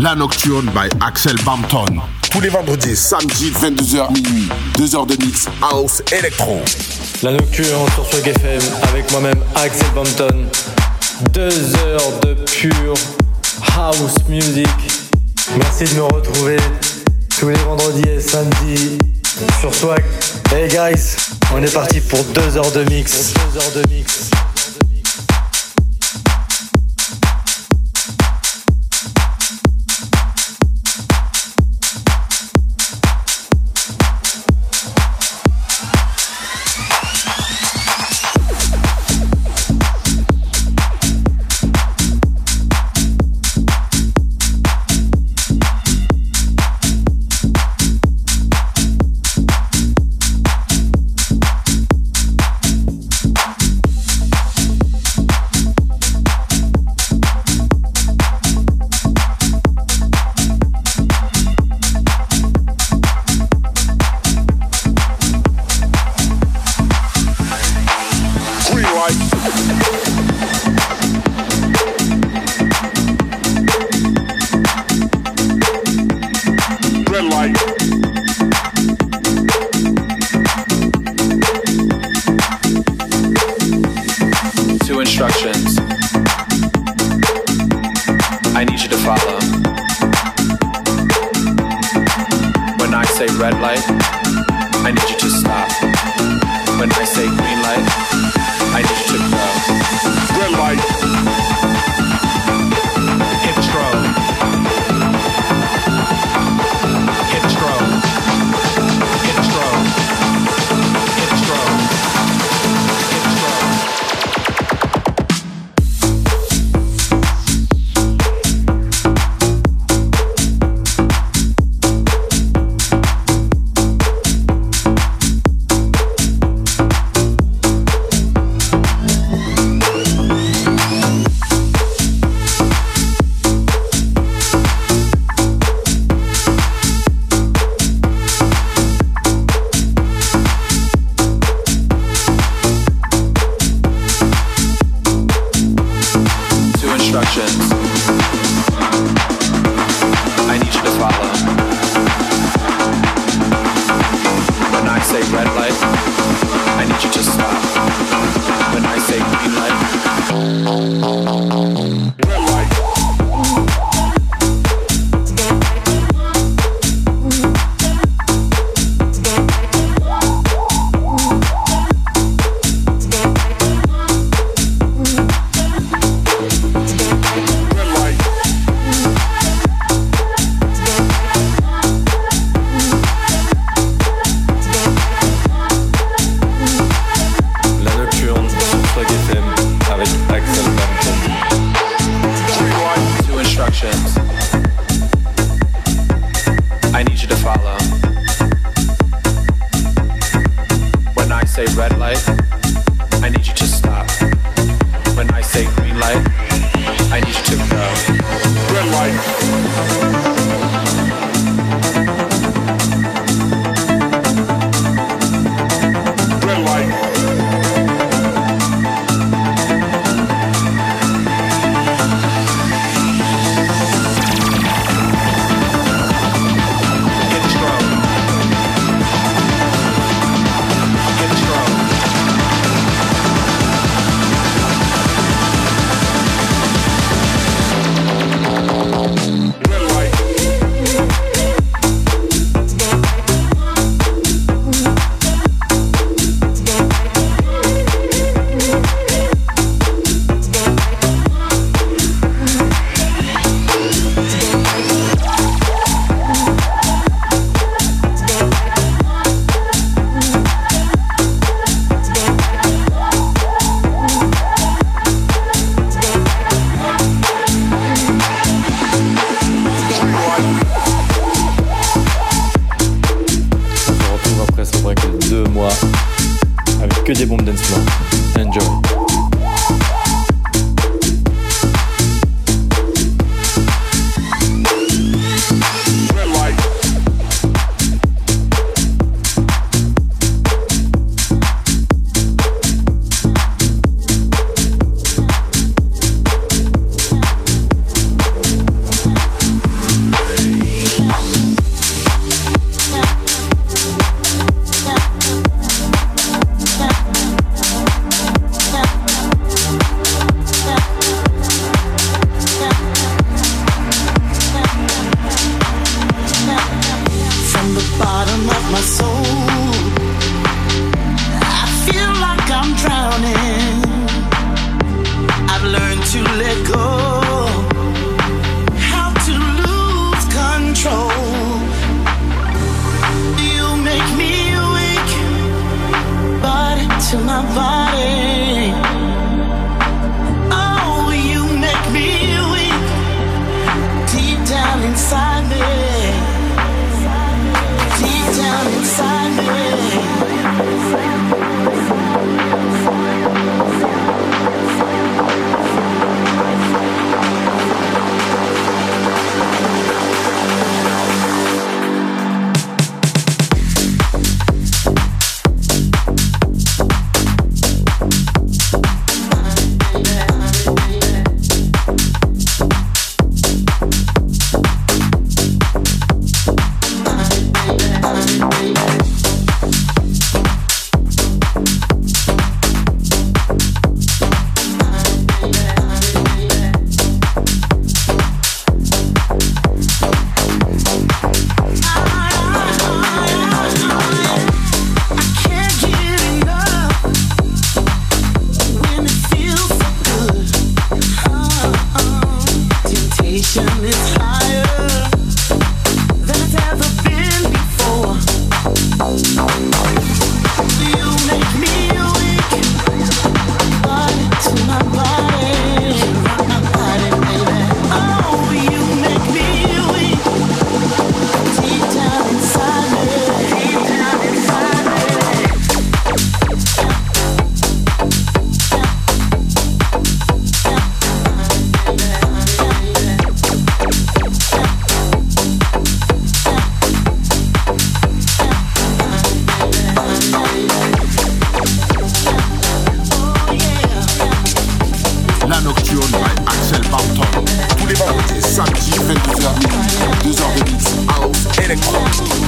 La Nocturne by Axel Bampton. Tous les vendredis, samedi, 22h minuit. 2 heures de mix house électro. La Nocturne sur Swag FM avec moi-même Axel Bampton. 2 heures de pure house music. Merci de me retrouver tous les vendredis et samedis sur Swag. Hey guys, on est parti pour 2 heures de mix. 2 heures de mix. ça que j'ai fait Deux de mix, house, électro.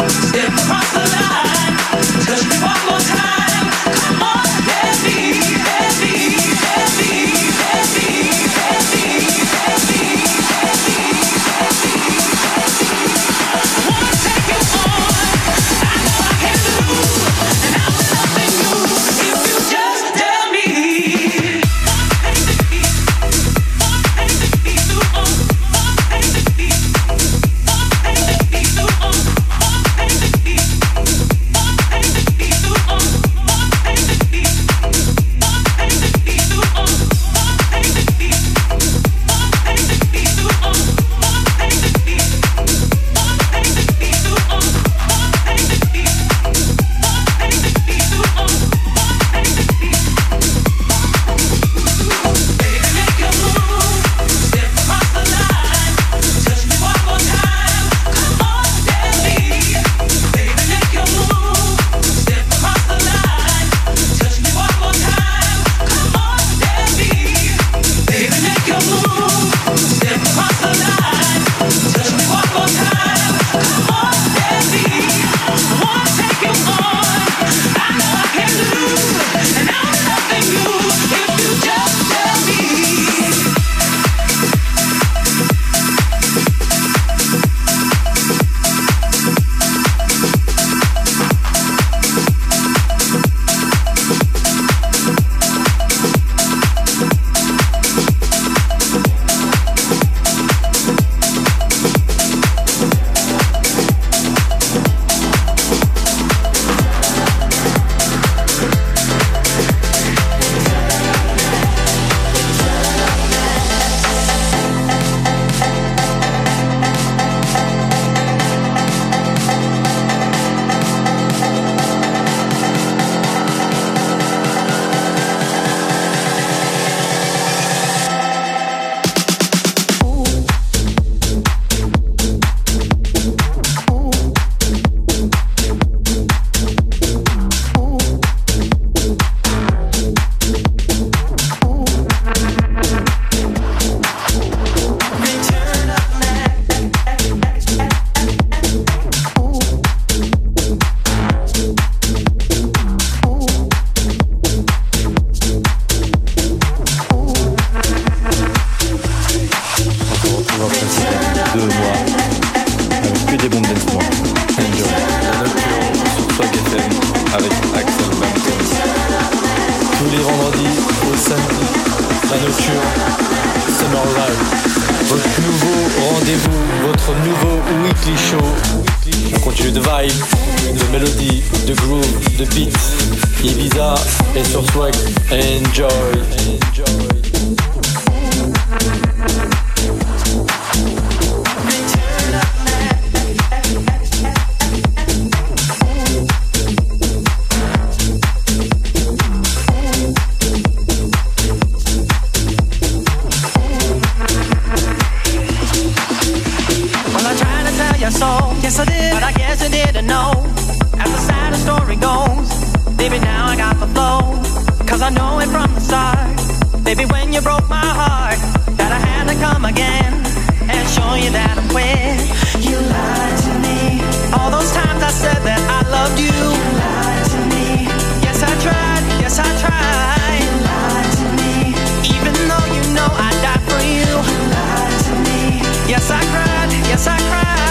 home. Yes, I did. But I guess you didn't know. As the sad story goes, baby, now I got the flow. Cause I know it from the start. Baby, when you broke my heart, that I had to come again and show you that I'm with. You lied to me. All those times I said that I loved you. You lied to me. Yes, I tried. Yes, I tried. You lied to me. Even though you know I died for you. You lied to me. Yes, I cried. Yes, I cried.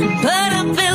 but I feel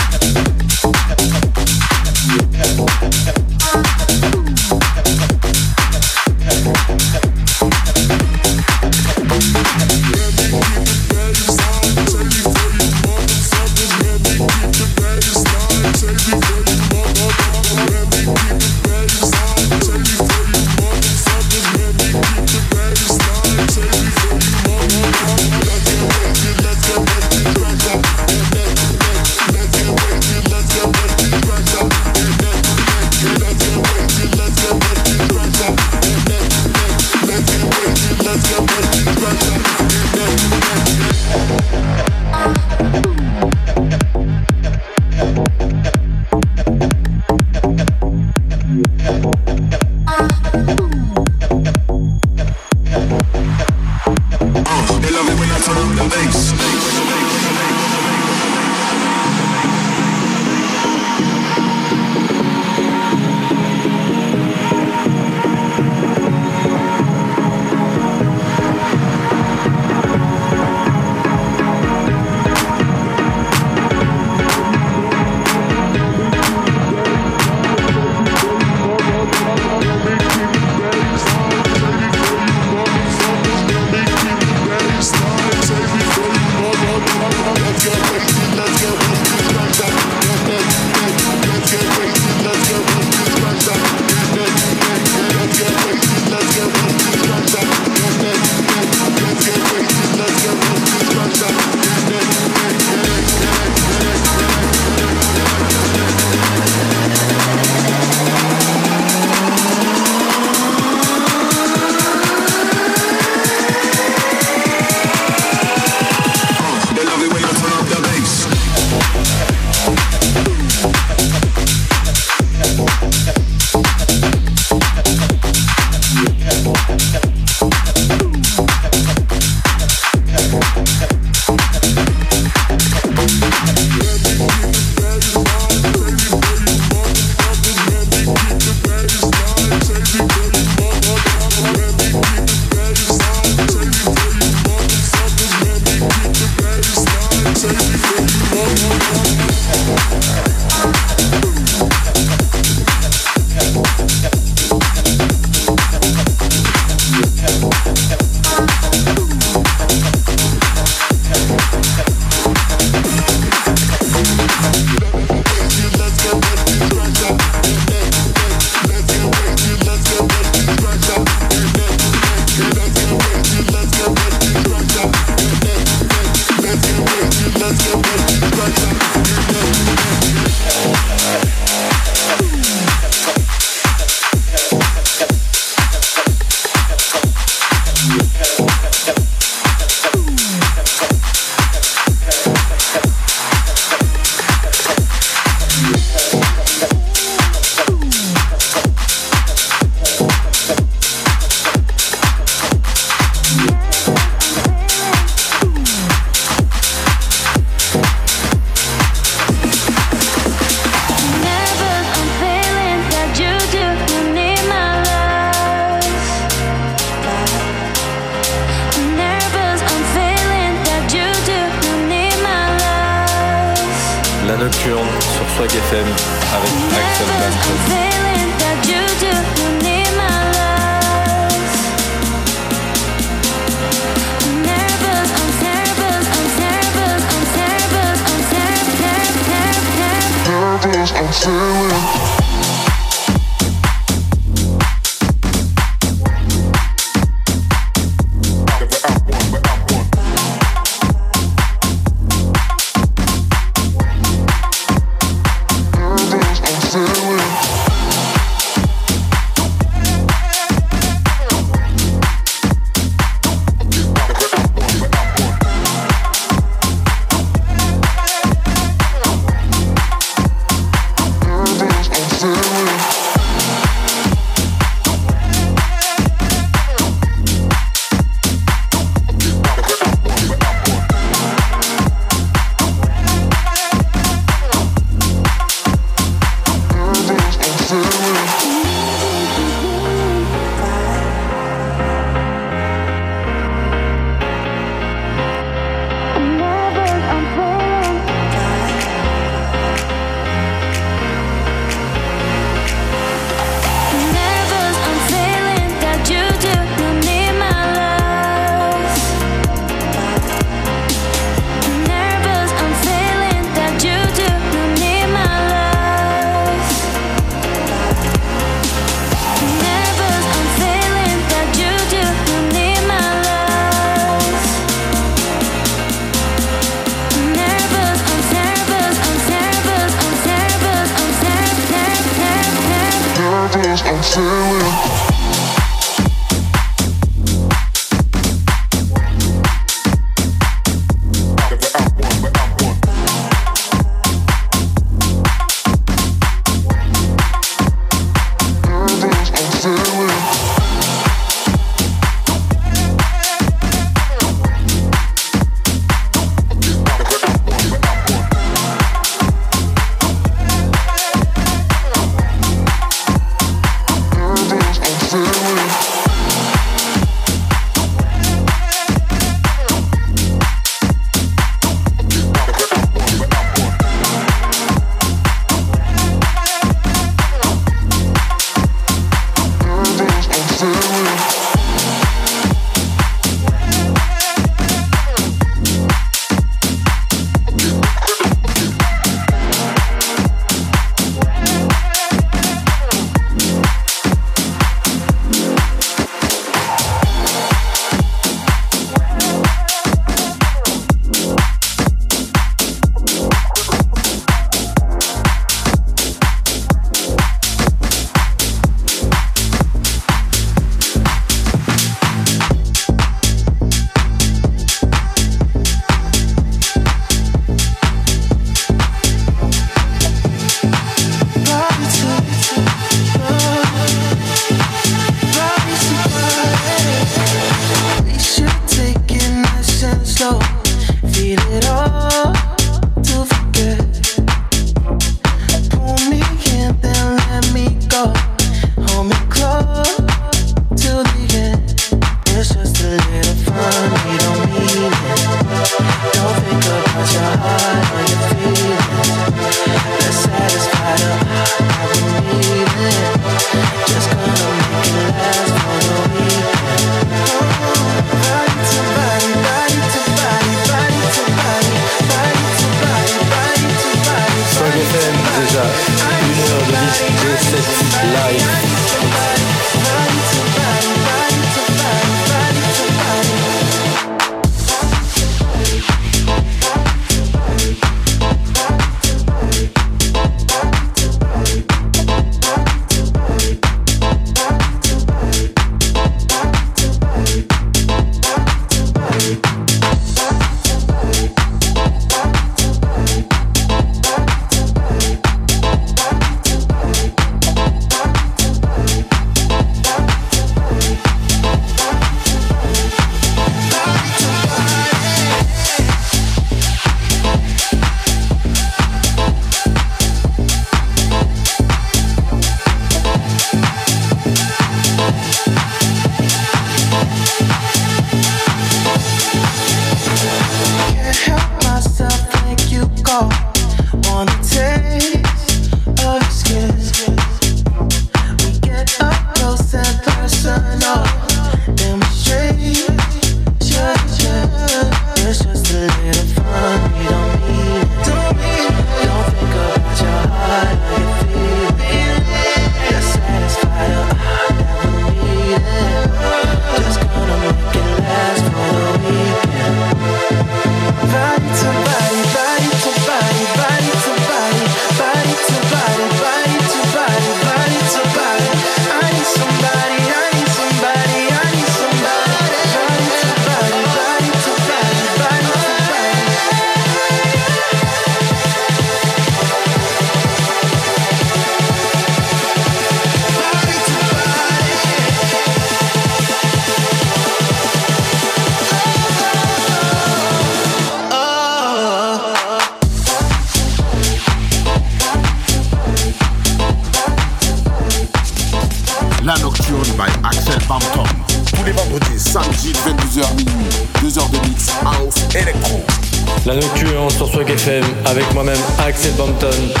Bumpton.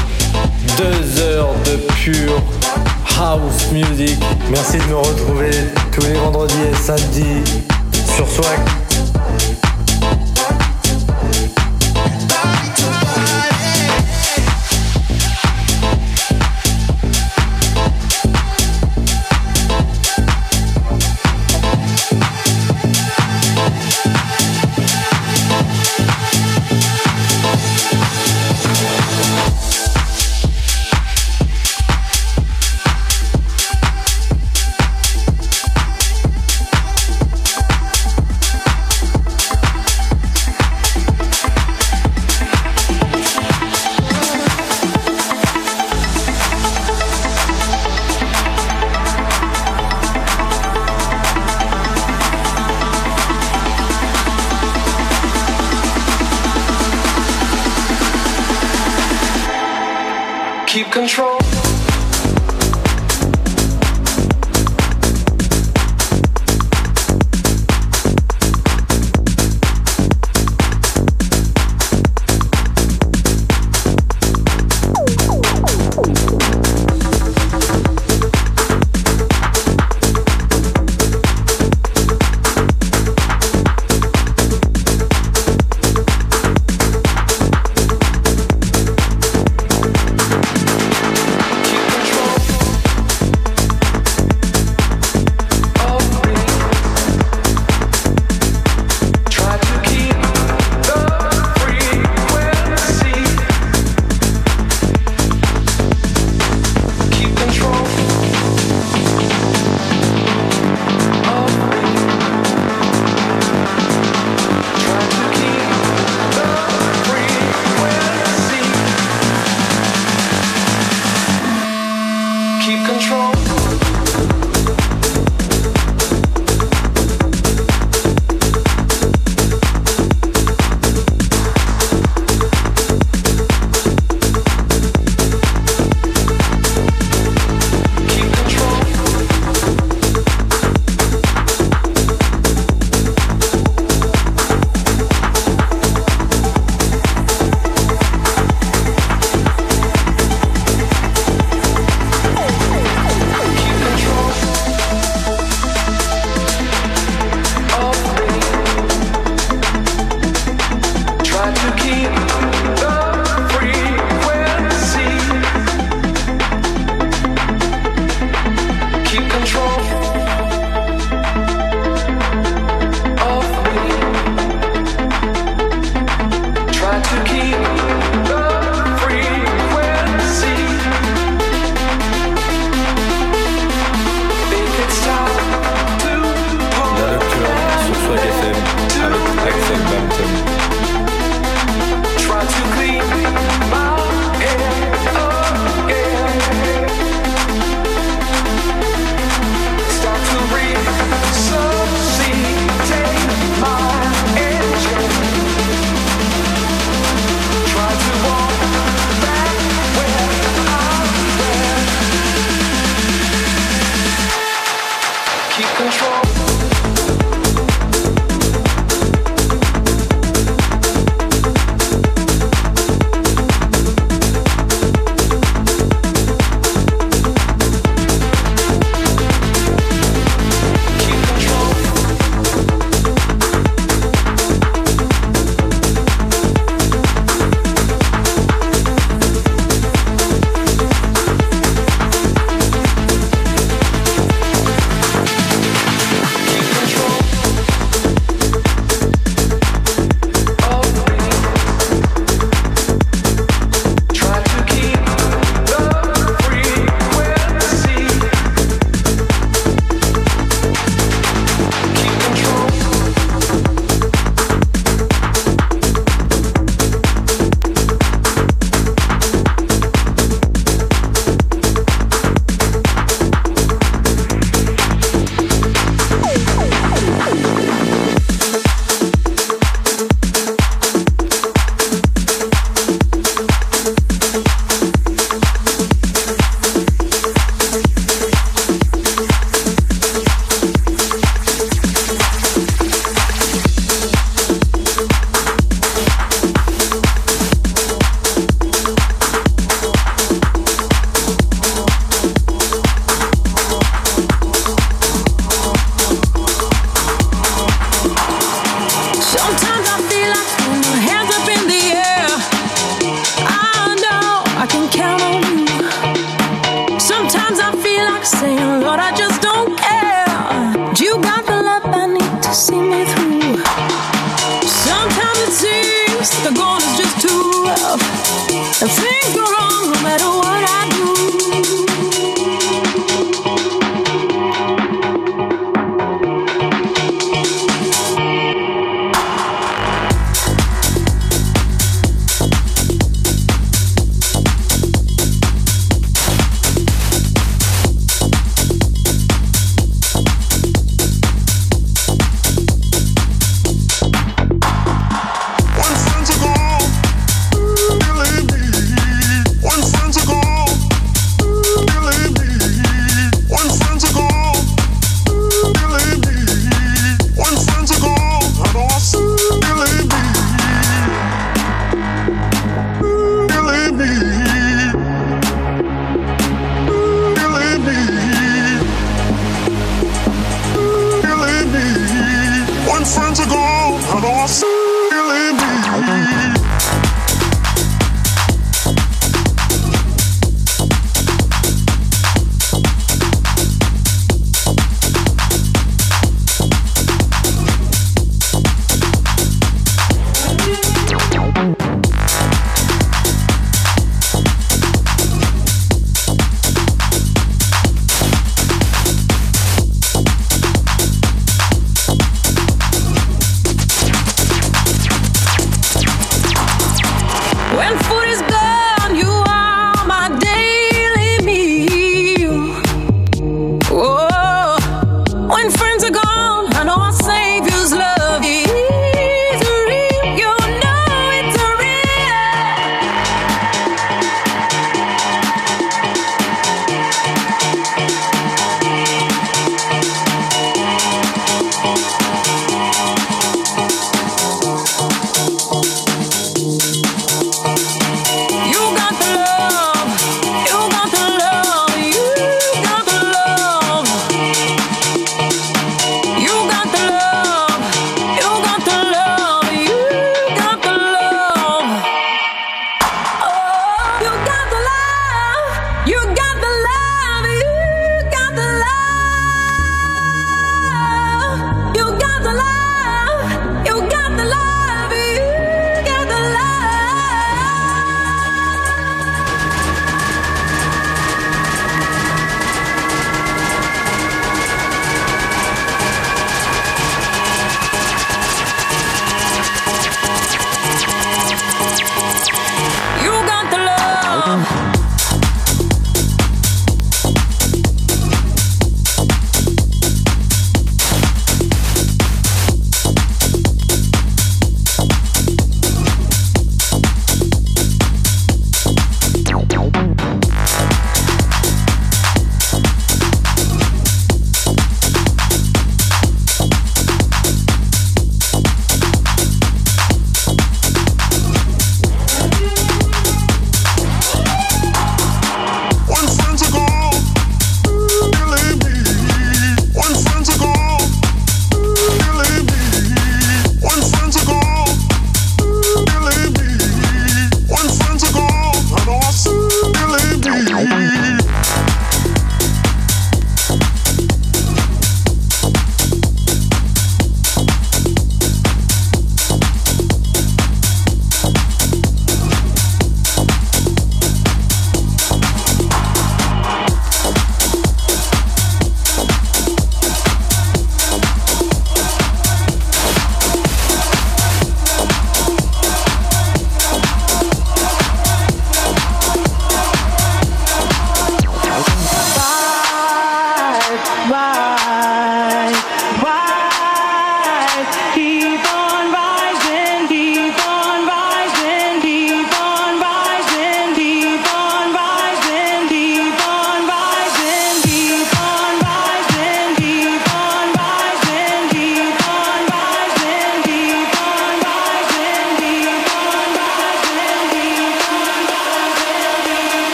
When food-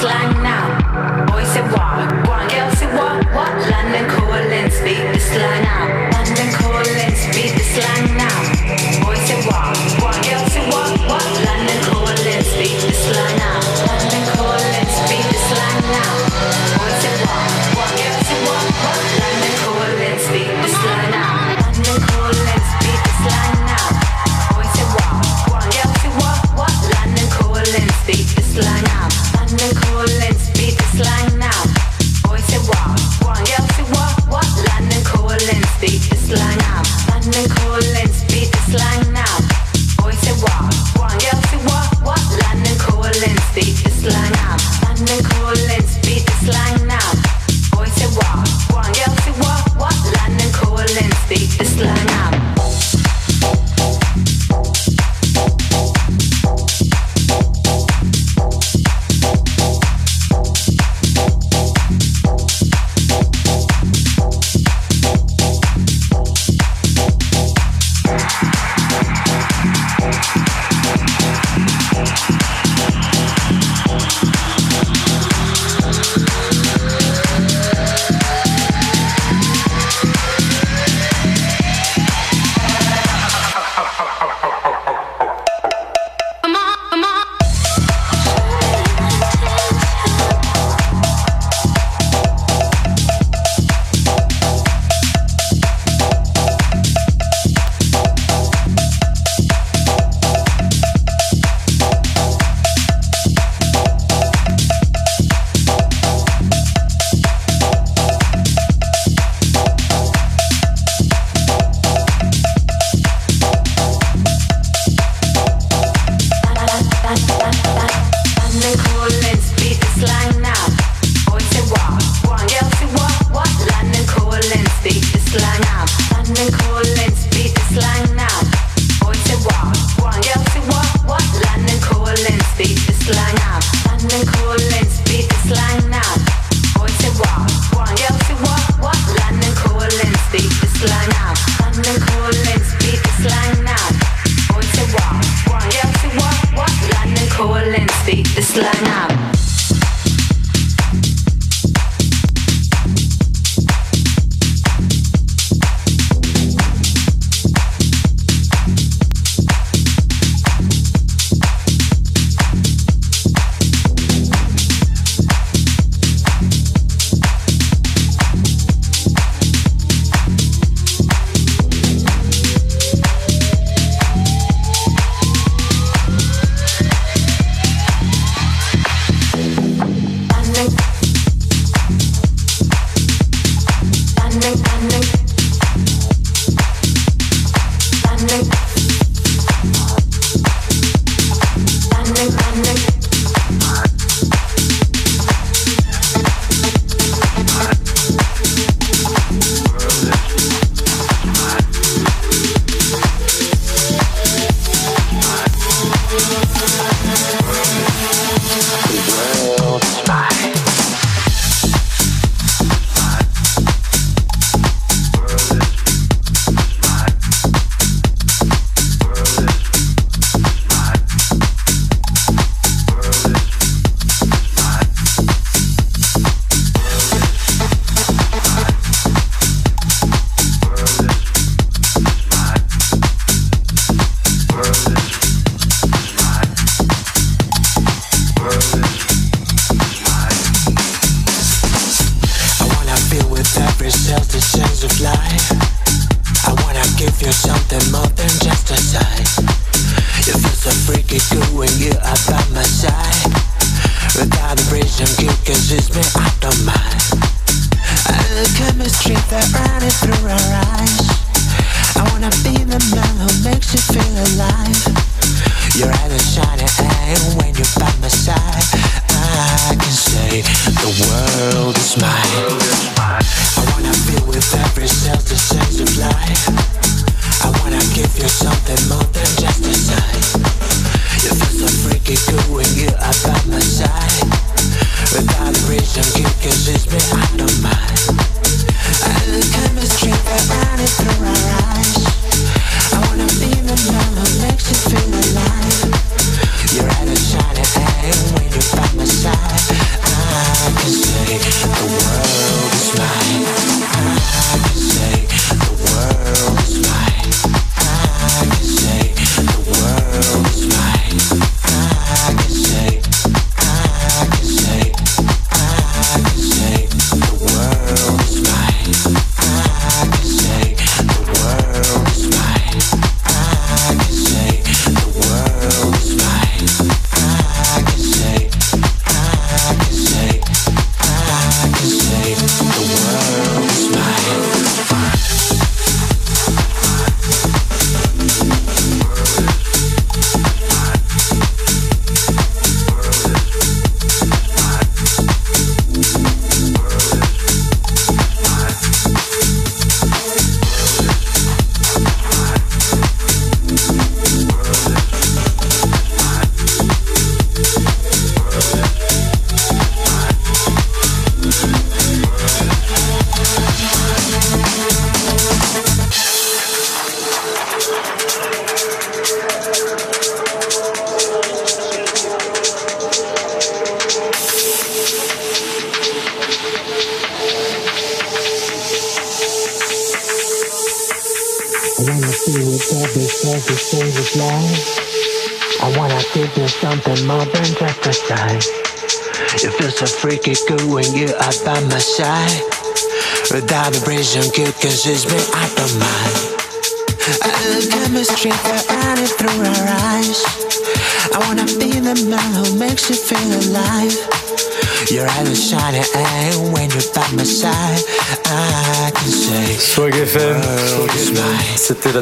slang.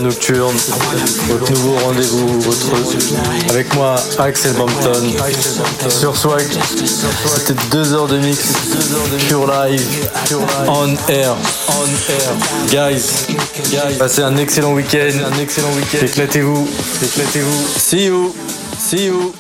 Nocturne, votre nouveau rendez-vous votre... avec moi, Axel Bampton, sur Swag. C'était deux heures de mix, pure live, on air, on air. Guys, guys passez un excellent week-end, un excellent week-end. Éclatez-vous, éclatez-vous. See you, see you.